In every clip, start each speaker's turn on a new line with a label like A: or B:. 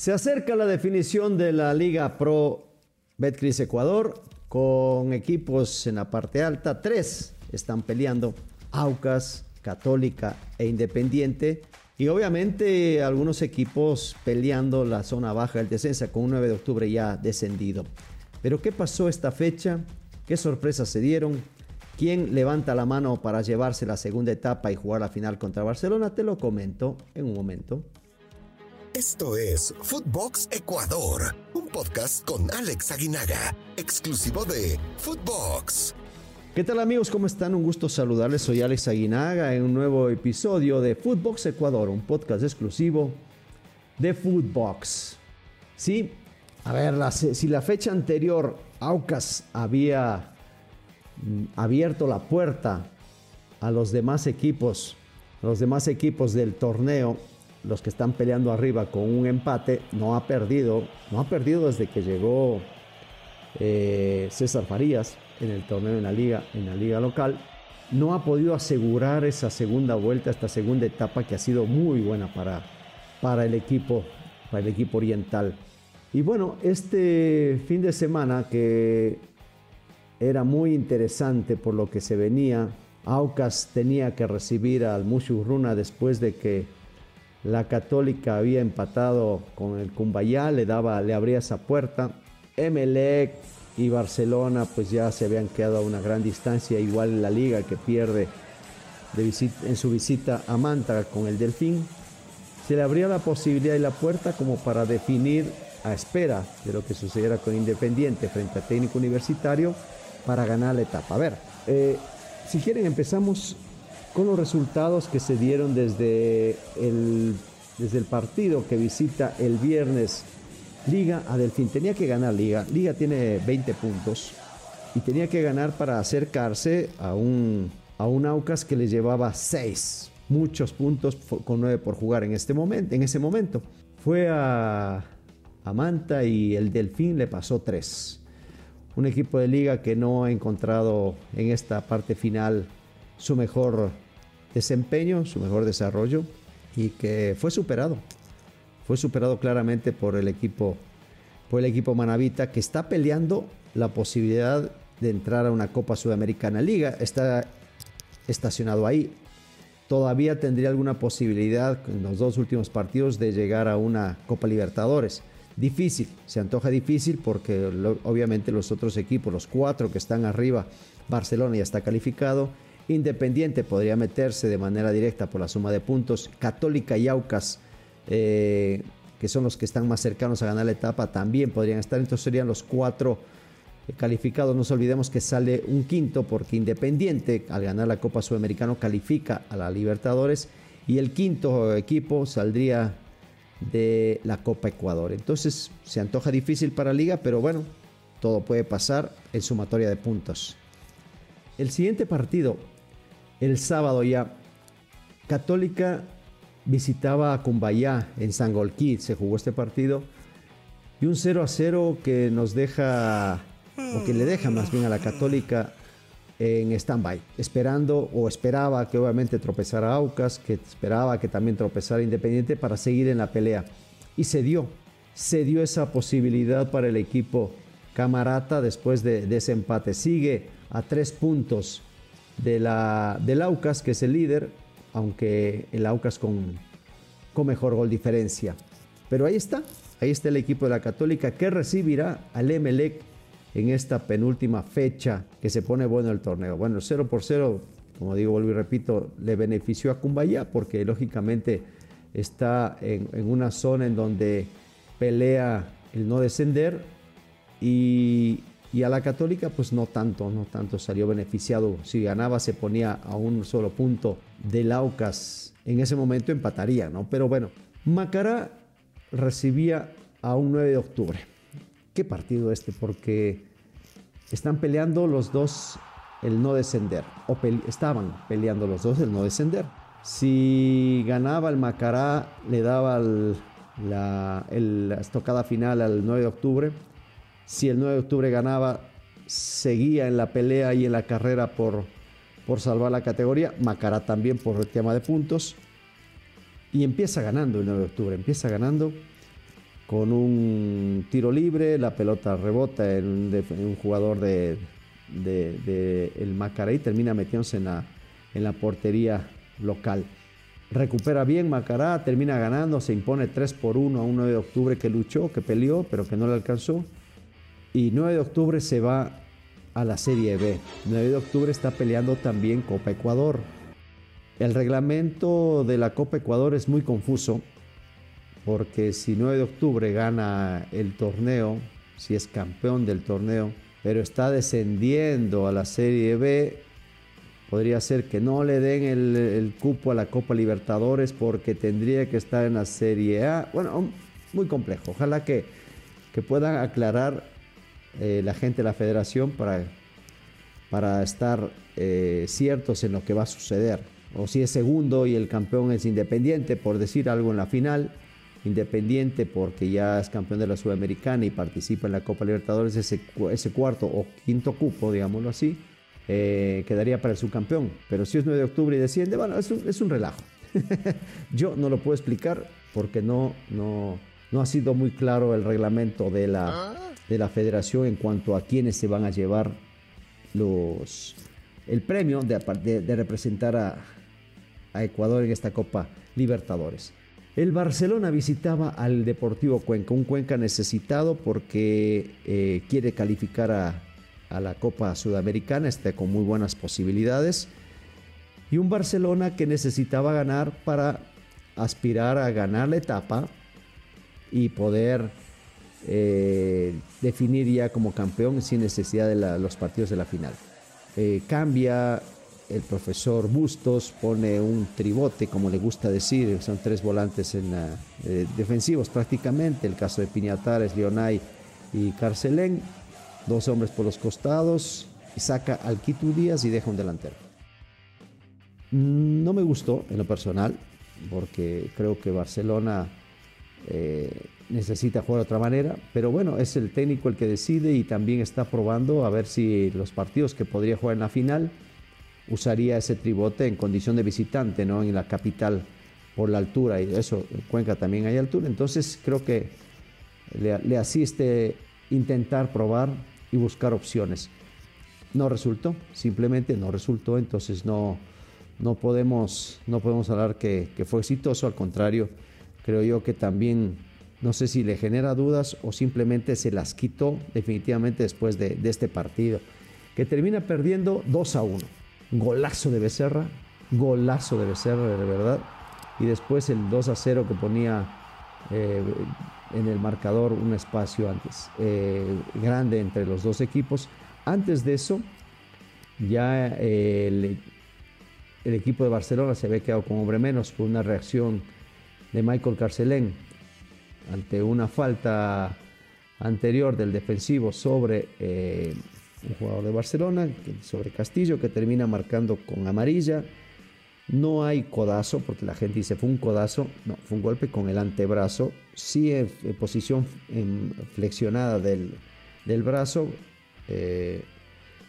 A: Se acerca la definición de la Liga Pro Betcris Ecuador con equipos en la parte alta. Tres están peleando, Aucas, Católica e Independiente. Y obviamente algunos equipos peleando la zona baja del descenso con un 9 de octubre ya descendido. Pero ¿qué pasó esta fecha? ¿Qué sorpresas se dieron? ¿Quién levanta la mano para llevarse la segunda etapa y jugar la final contra Barcelona? Te lo comento en un momento.
B: Esto es Footbox Ecuador, un podcast con Alex Aguinaga, exclusivo de Footbox.
A: ¿Qué tal amigos? ¿Cómo están? Un gusto saludarles. Soy Alex Aguinaga en un nuevo episodio de Footbox Ecuador, un podcast exclusivo de Footbox. Sí, a ver, si la fecha anterior Aucas había mm, abierto la puerta a los demás equipos, a los demás equipos del torneo, los que están peleando arriba con un empate, no ha perdido, no ha perdido desde que llegó eh, César Farías en el torneo en la liga, en la liga local, no ha podido asegurar esa segunda vuelta, esta segunda etapa que ha sido muy buena para, para el equipo, para el equipo oriental. Y bueno, este fin de semana que era muy interesante por lo que se venía, Aucas tenía que recibir al Runa después de que la Católica había empatado con el Cumbayá, le, daba, le abría esa puerta. Emelec y Barcelona pues ya se habían quedado a una gran distancia, igual en la liga que pierde en su visita a Manta con el Delfín. Se le abría la posibilidad y la puerta como para definir a espera de lo que sucediera con Independiente frente a Técnico Universitario para ganar la etapa. A ver, eh, si quieren empezamos con los resultados que se dieron desde el, desde el partido que visita el viernes Liga a Delfín. Tenía que ganar Liga. Liga tiene 20 puntos y tenía que ganar para acercarse a un, a un Aucas que le llevaba 6. Muchos puntos con 9 por jugar en, este momento, en ese momento. Fue a, a Manta y el Delfín le pasó 3. Un equipo de liga que no ha encontrado en esta parte final su mejor desempeño, su mejor desarrollo y que fue superado. Fue superado claramente por el equipo por el equipo Manavita que está peleando la posibilidad de entrar a una Copa Sudamericana Liga. Está estacionado ahí. Todavía tendría alguna posibilidad en los dos últimos partidos de llegar a una Copa Libertadores. Difícil, se antoja difícil porque obviamente los otros equipos, los cuatro que están arriba, Barcelona ya está calificado Independiente podría meterse de manera directa por la suma de puntos. Católica y Aucas, eh, que son los que están más cercanos a ganar la etapa, también podrían estar. Entonces serían los cuatro eh, calificados. No nos olvidemos que sale un quinto porque Independiente, al ganar la Copa Sudamericana, califica a la Libertadores. Y el quinto equipo saldría de la Copa Ecuador. Entonces se antoja difícil para liga, pero bueno, todo puede pasar en sumatoria de puntos. El siguiente partido, el sábado ya, Católica visitaba a Cumbayá en Sangolquí, se jugó este partido, y un 0 a 0 que nos deja, o que le deja más bien a la Católica en stand-by, esperando o esperaba que obviamente tropezara Aucas, que esperaba que también tropezara Independiente para seguir en la pelea. Y se dio, se dio esa posibilidad para el equipo Camarata después de, de ese empate. Sigue a tres puntos de la, del Aucas, que es el líder, aunque el Aucas con, con mejor gol diferencia. Pero ahí está, ahí está el equipo de la Católica que recibirá al Emelec en esta penúltima fecha que se pone bueno el torneo. Bueno, 0 por 0, como digo, vuelvo y repito, le benefició a Cumbaya porque lógicamente está en, en una zona en donde pelea el no descender y, y a la Católica, pues no tanto, no tanto salió beneficiado. Si ganaba, se ponía a un solo punto del Aucas. En ese momento empataría, ¿no? Pero bueno, Macará recibía a un 9 de octubre. ¿Qué partido este? Porque están peleando los dos el no descender. O estaban peleando los dos el no descender. Si ganaba el Macará, le daba la, la estocada final al 9 de octubre si el 9 de octubre ganaba, seguía en la pelea y en la carrera por, por salvar la categoría. Macará también por el tema de puntos. Y empieza ganando el 9 de octubre, empieza ganando con un tiro libre, la pelota rebota en un, jugador de, el Macará y termina metiéndose en la, en la portería local. Recupera bien Macará, termina ganando, se impone 3 por 1 a un 9 de octubre que luchó, que peleó, pero que no le alcanzó. Y 9 de octubre se va a la Serie B. 9 de octubre está peleando también Copa Ecuador. El reglamento de la Copa Ecuador es muy confuso porque si 9 de octubre gana el torneo, si es campeón del torneo, pero está descendiendo a la Serie B, podría ser que no le den el, cupo a la Copa Libertadores porque tendría que estar en la Serie A. Bueno, muy complejo. Ojalá que, que puedan aclarar eh, la gente de la federación para, para estar eh, ciertos en lo que va a suceder. O si es segundo y el campeón es independiente, por decir algo en la final, Independiente porque ya es campeón de la Sudamericana y participa en la Copa Libertadores, ese, ese cuarto o quinto cupo, digámoslo así, eh, quedaría para el subcampeón. Pero si es 9 de octubre y desciende, bueno, es un, es un relajo. Yo no lo puedo explicar porque no, no, no ha sido muy claro el reglamento de la, de la federación en cuanto a quiénes se van a llevar los, el premio de, de, representar a, a Ecuador en esta Copa Libertadores. El Barcelona visitaba al Deportivo Cuenca, un Cuenca necesitado porque eh, quiere calificar a, la Copa Sudamericana, está con muy buenas posibilidades. Y un Barcelona que necesitaba ganar para aspirar a ganar la etapa y poder eh, definir ya como campeón sin necesidad de los partidos de la final. Eh, cambia el profesor Bustos pone un tribote, como le gusta decir, son tres volantes en, eh, defensivos prácticamente, el caso de Piñatares, Leonay y Carcelén, dos hombres por los costados, y saca al Díaz y deja un delantero. No me gustó en lo personal, porque creo que Barcelona eh, necesita jugar de otra manera, pero bueno, es el técnico el que decide y también está probando a ver si los partidos que podría jugar en la final, usaría ese tribote en condición de visitante, ¿no? En la capital por la altura y eso, Cuenca también hay altura, entonces creo que le, asiste intentar probar y buscar opciones. No resultó, simplemente no resultó, entonces no, no, podemos, no podemos hablar que, fue exitoso, al contrario, creo yo que también, no sé si le genera dudas o simplemente se las quitó definitivamente después de, este partido, que termina perdiendo 2 a 1 golazo de Becerra, golazo de Becerra, de verdad. Y después el 2 a 0 que ponía eh, en el marcador un espacio antes eh, grande entre los dos equipos. Antes de eso, ya eh, el, el, equipo de Barcelona se había quedado con hombre menos por una reacción de Michael Carcelén ante una falta anterior del defensivo sobre un jugador de Barcelona, sobre Castillo, que termina marcando con amarilla. No hay codazo, porque la gente dice fue un codazo, no, fue un golpe con el antebrazo, sí en, posición flexionada del, brazo eh,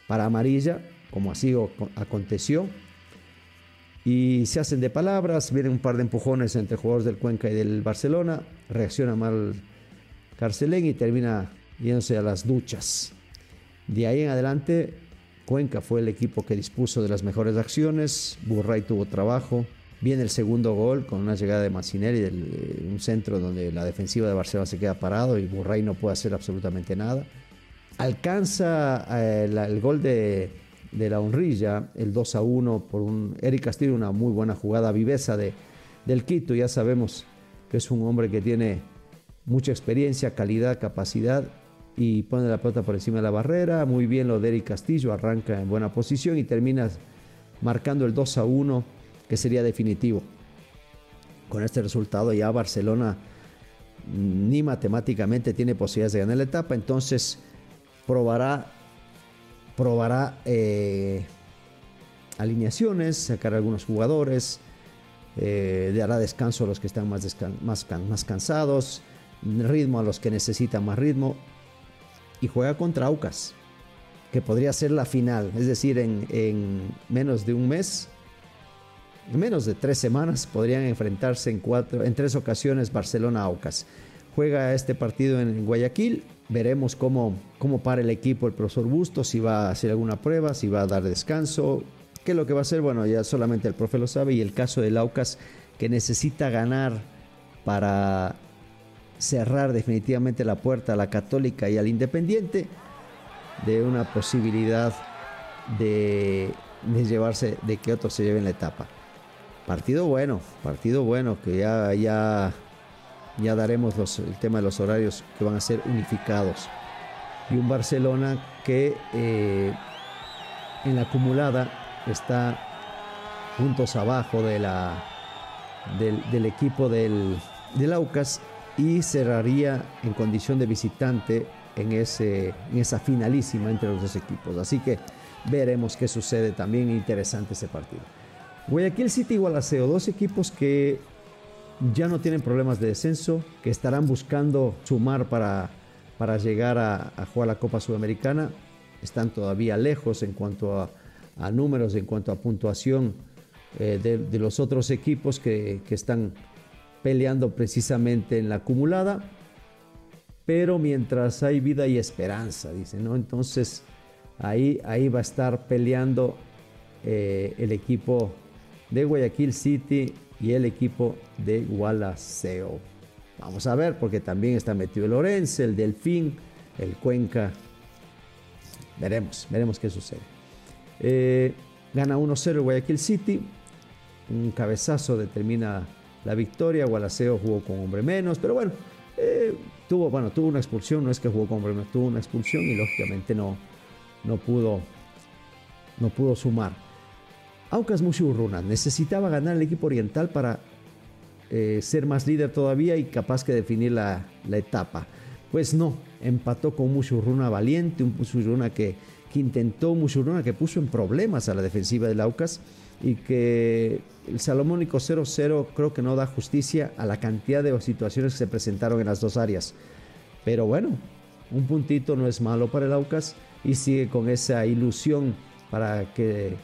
A: para amarilla, como así aconteció. Y se hacen de palabras, vienen un par de empujones entre jugadores del Cuenca y del Barcelona, reacciona mal Carcelén y termina yéndose a las duchas. De ahí en adelante, Cuenca fue el equipo que dispuso de las mejores acciones, Burray tuvo trabajo, viene el segundo gol con una llegada de Massinelli, de un centro donde la defensiva de Barcelona se queda parado y Burray no puede hacer absolutamente nada. Alcanza eh, el, gol de, la honrilla, el 2 a 1 por un Eric Castillo, una muy buena jugada viveza de, del Quito, ya sabemos que es un hombre que tiene mucha experiencia, calidad, capacidad y pone la pelota por encima de la barrera. Muy bien lo de Eric Castillo, arranca en buena posición y termina marcando el 2 a 1 que sería definitivo. Con este resultado ya Barcelona ni matemáticamente tiene posibilidades de ganar la etapa, entonces probará, probará eh, alineaciones, sacar algunos jugadores, eh, dará descanso a los que están más, más, más cansados, ritmo a los que necesitan más ritmo y juega contra Aucas, que podría ser la final, es decir, en, menos de un mes, en menos de tres semanas podrían enfrentarse en, cuatro, en tres ocasiones Barcelona-Aucas. juega este partido en Guayaquil. Veremos cómo, cómo para el equipo el profesor Bustos, si va a hacer alguna prueba, si va a dar descanso. ¿Qué es lo que va a hacer? Bueno, ya solamente el profe lo sabe. Y el caso de Laucas, que necesita ganar para cerrar definitivamente la puerta a la católica y al independiente de una posibilidad de, llevarse, de que otros se lleven la etapa. Partido bueno, partido bueno, que ya, ya, ya daremos el tema de los horarios que van a ser unificados. Y un Barcelona que eh, en la acumulada está puntos abajo de la, del, equipo del, del Aucas y cerraría en condición de visitante en, ese, en esa finalísima entre los dos equipos. Así que veremos qué sucede. También interesante ese partido. Guayaquil City Gualaceo, dos equipos que ya no tienen problemas de descenso, que estarán buscando sumar para, para llegar a, jugar la Copa Sudamericana. Están todavía lejos en cuanto a, números, en cuanto a puntuación eh, de, los otros equipos que, que están peleando precisamente en la acumulada, pero mientras hay vida y esperanza, dice, ¿no? Entonces ahí, ahí va a estar peleando eh, el equipo de Guayaquil City y el equipo de Gualaceo. Vamos a ver, porque también está metido el Orense, el Delfín, el Cuenca. Veremos, veremos qué sucede. Eh, gana 1-0 Guayaquil City. Un cabezazo determina la victoria. Gualaceo jugó con hombre menos, pero bueno, eh, tuvo, bueno, tuvo una expulsión, no es que jugó con hombre menos, tuvo una expulsión y lógicamente no, no, pudo, no pudo sumar. Aucas Mushurruna necesitaba ganar el equipo oriental para eh, ser más líder todavía y capaz que definir la, etapa. Pues no, empató con Mushurruna valiente, un Mushurruna que, que intentó, Mushurruna que puso en problemas a la defensiva del Aucas y que el Salomónico 0-0 creo que no da justicia a la cantidad de situaciones que se presentaron en las dos áreas. Pero bueno, un puntito no es malo para el Aucas y sigue con esa ilusión para que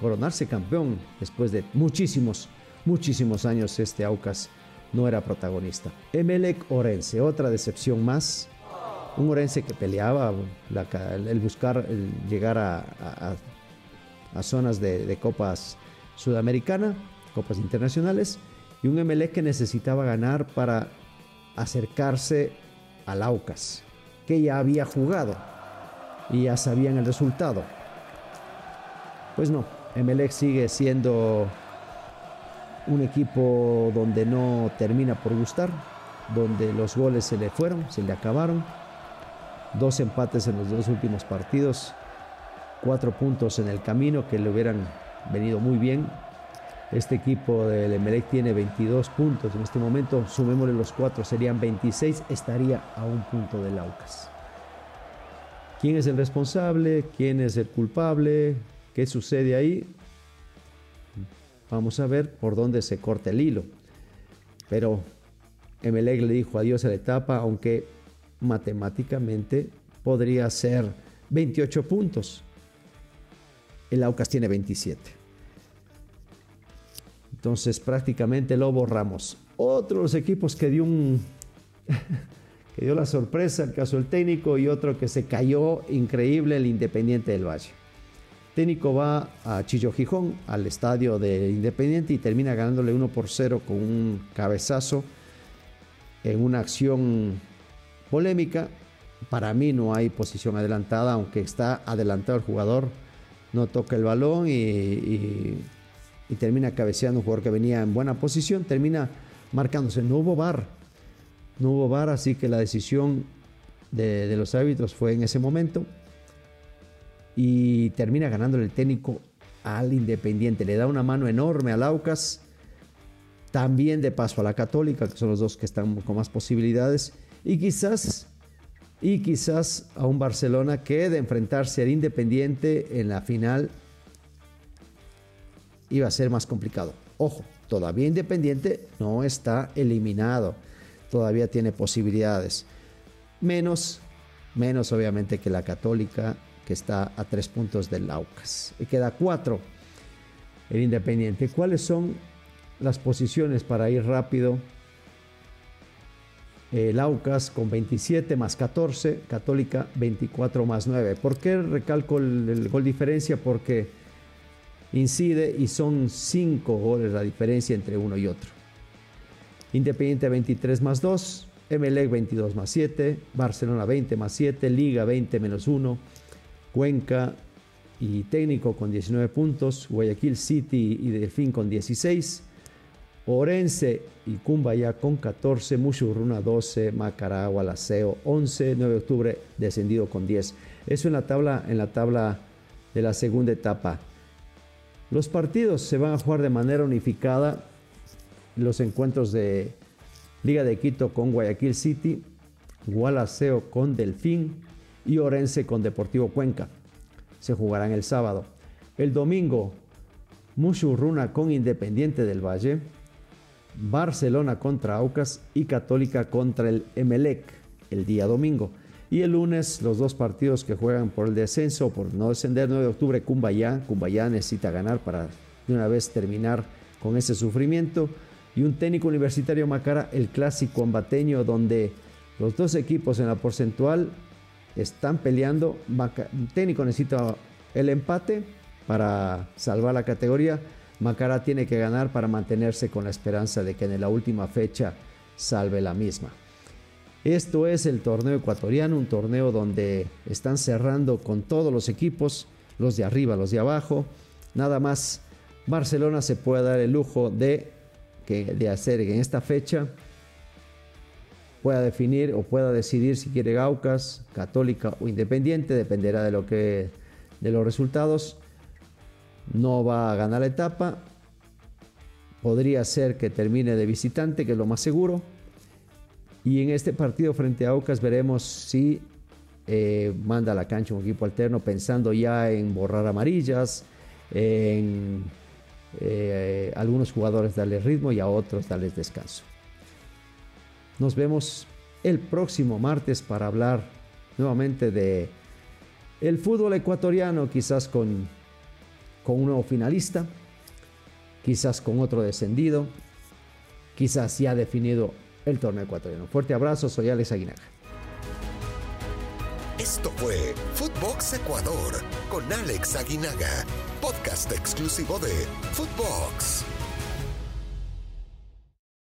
A: coronarse campeón después de muchísimos, muchísimos años este Aucas no era protagonista. Emelec Orense, otra decepción más. Un Orense que peleaba el buscar llegar a zonas de, copas sudamericana, copas internacionales, y un MLE que necesitaba ganar para acercarse al Aucas, que ya había jugado y ya sabían el resultado. Pues no, Emelec sigue siendo un equipo donde no termina por gustar, donde los goles se le fueron, se le acabaron. Dos empates en los dos últimos partidos cuatro puntos en el camino que le hubieran venido muy bien. Este equipo del Emelec tiene 22 puntos en este momento, sumémosle los cuatro, serían 26, estaría a un punto del Aucas. ¿Quién es el responsable? ¿Quién es el culpable? ¿Qué sucede ahí? Vamos a ver por dónde se corta el hilo. Pero Emelec le dijo adiós a la etapa, aunque matemáticamente podría ser 28 puntos el Aucas tiene 27. Entonces prácticamente lo borramos. Otro de los equipos que dio un que dio la sorpresa, el caso del técnico, y otro que se cayó increíble, el Independiente del Valle. Técnico va a Chillo Gijón, al estadio de Independiente, y termina ganándole 1 por 0 con un cabezazo en una acción polémica. Para mí no hay posición adelantada, aunque está adelantado el jugador no toca el balón y, termina cabeceando un jugador que venía en buena posición, termina marcándose. No hubo bar, no hubo bar, así que la decisión de, los árbitros fue en ese momento y termina ganando el técnico al Independiente. Le da una mano enorme al Aucas, también de paso a la Católica, que son los dos que están con más posibilidades, y quizás y quizás a un Barcelona que de enfrentarse al Independiente en la final iba a ser más complicado. Ojo, todavía Independiente no está eliminado, todavía tiene posibilidades. Menos, menos obviamente que la Católica, que está a tres puntos del Laucas. Y queda cuatro el Independiente. ¿Cuáles son las posiciones para ir rápido? el Aucas con 27 más 14, Católica 24 más 9. ¿Por qué recalco el, gol diferencia? Porque incide y son 5 goles la diferencia entre uno y otro. Independiente 23 más 2, Emelec 22 más 7, Barcelona 20 más 7, Liga 20 menos 1, Cuenca y Técnico con 19 puntos, Guayaquil City y Delfín con 16, Orense y Cumbaya con 14, Mushurruna 12, Macaragua, Laceo 11, 9 de octubre descendido con 10. Eso en la tabla, en la tabla de la segunda etapa. Los partidos se van a jugar de manera unificada. Los encuentros de Liga de Quito con Guayaquil City, Gualaceo con Delfín y Orense con Deportivo Cuenca. Se jugarán el sábado. El domingo, Mushurruna con Independiente del Valle, Barcelona contra Aucas y Católica contra el Emelec el día domingo. Y el lunes los dos partidos que juegan por el descenso, por no descender, 9 de octubre, Cumbayá. Cumbayá necesita ganar para de una vez terminar con ese sufrimiento. Y un técnico universitario Macara, el clásico ambateño, donde los dos equipos en la porcentual están peleando. Técnico necesita el empate para salvar la categoría Macará tiene que ganar para mantenerse con la esperanza de que en la última fecha salve la misma. Esto es el torneo ecuatoriano, un torneo donde están cerrando con todos los equipos, los de arriba, los de abajo. Nada más Barcelona se puede dar el lujo de, de hacer en esta fecha pueda definir o pueda decidir si quiere Gaucas, Católica o Independiente, dependerá de lo que de los resultados no va a ganar la etapa. Podría ser que termine de visitante, que es lo más seguro. Y en este partido frente a Aucas veremos si eh, manda a la cancha un equipo alterno pensando ya en borrar amarillas, en eh, algunos jugadores darles ritmo y a otros darles descanso. Nos vemos el próximo martes para hablar nuevamente de el fútbol ecuatoriano, quizás con con un nuevo finalista, quizás con otro descendido, quizás ya definido el torneo ecuatoriano. Fuerte abrazo, soy Alex Aguinaga.
B: Esto fue Footbox Ecuador con Alex Aguinaga, podcast exclusivo de Footbox.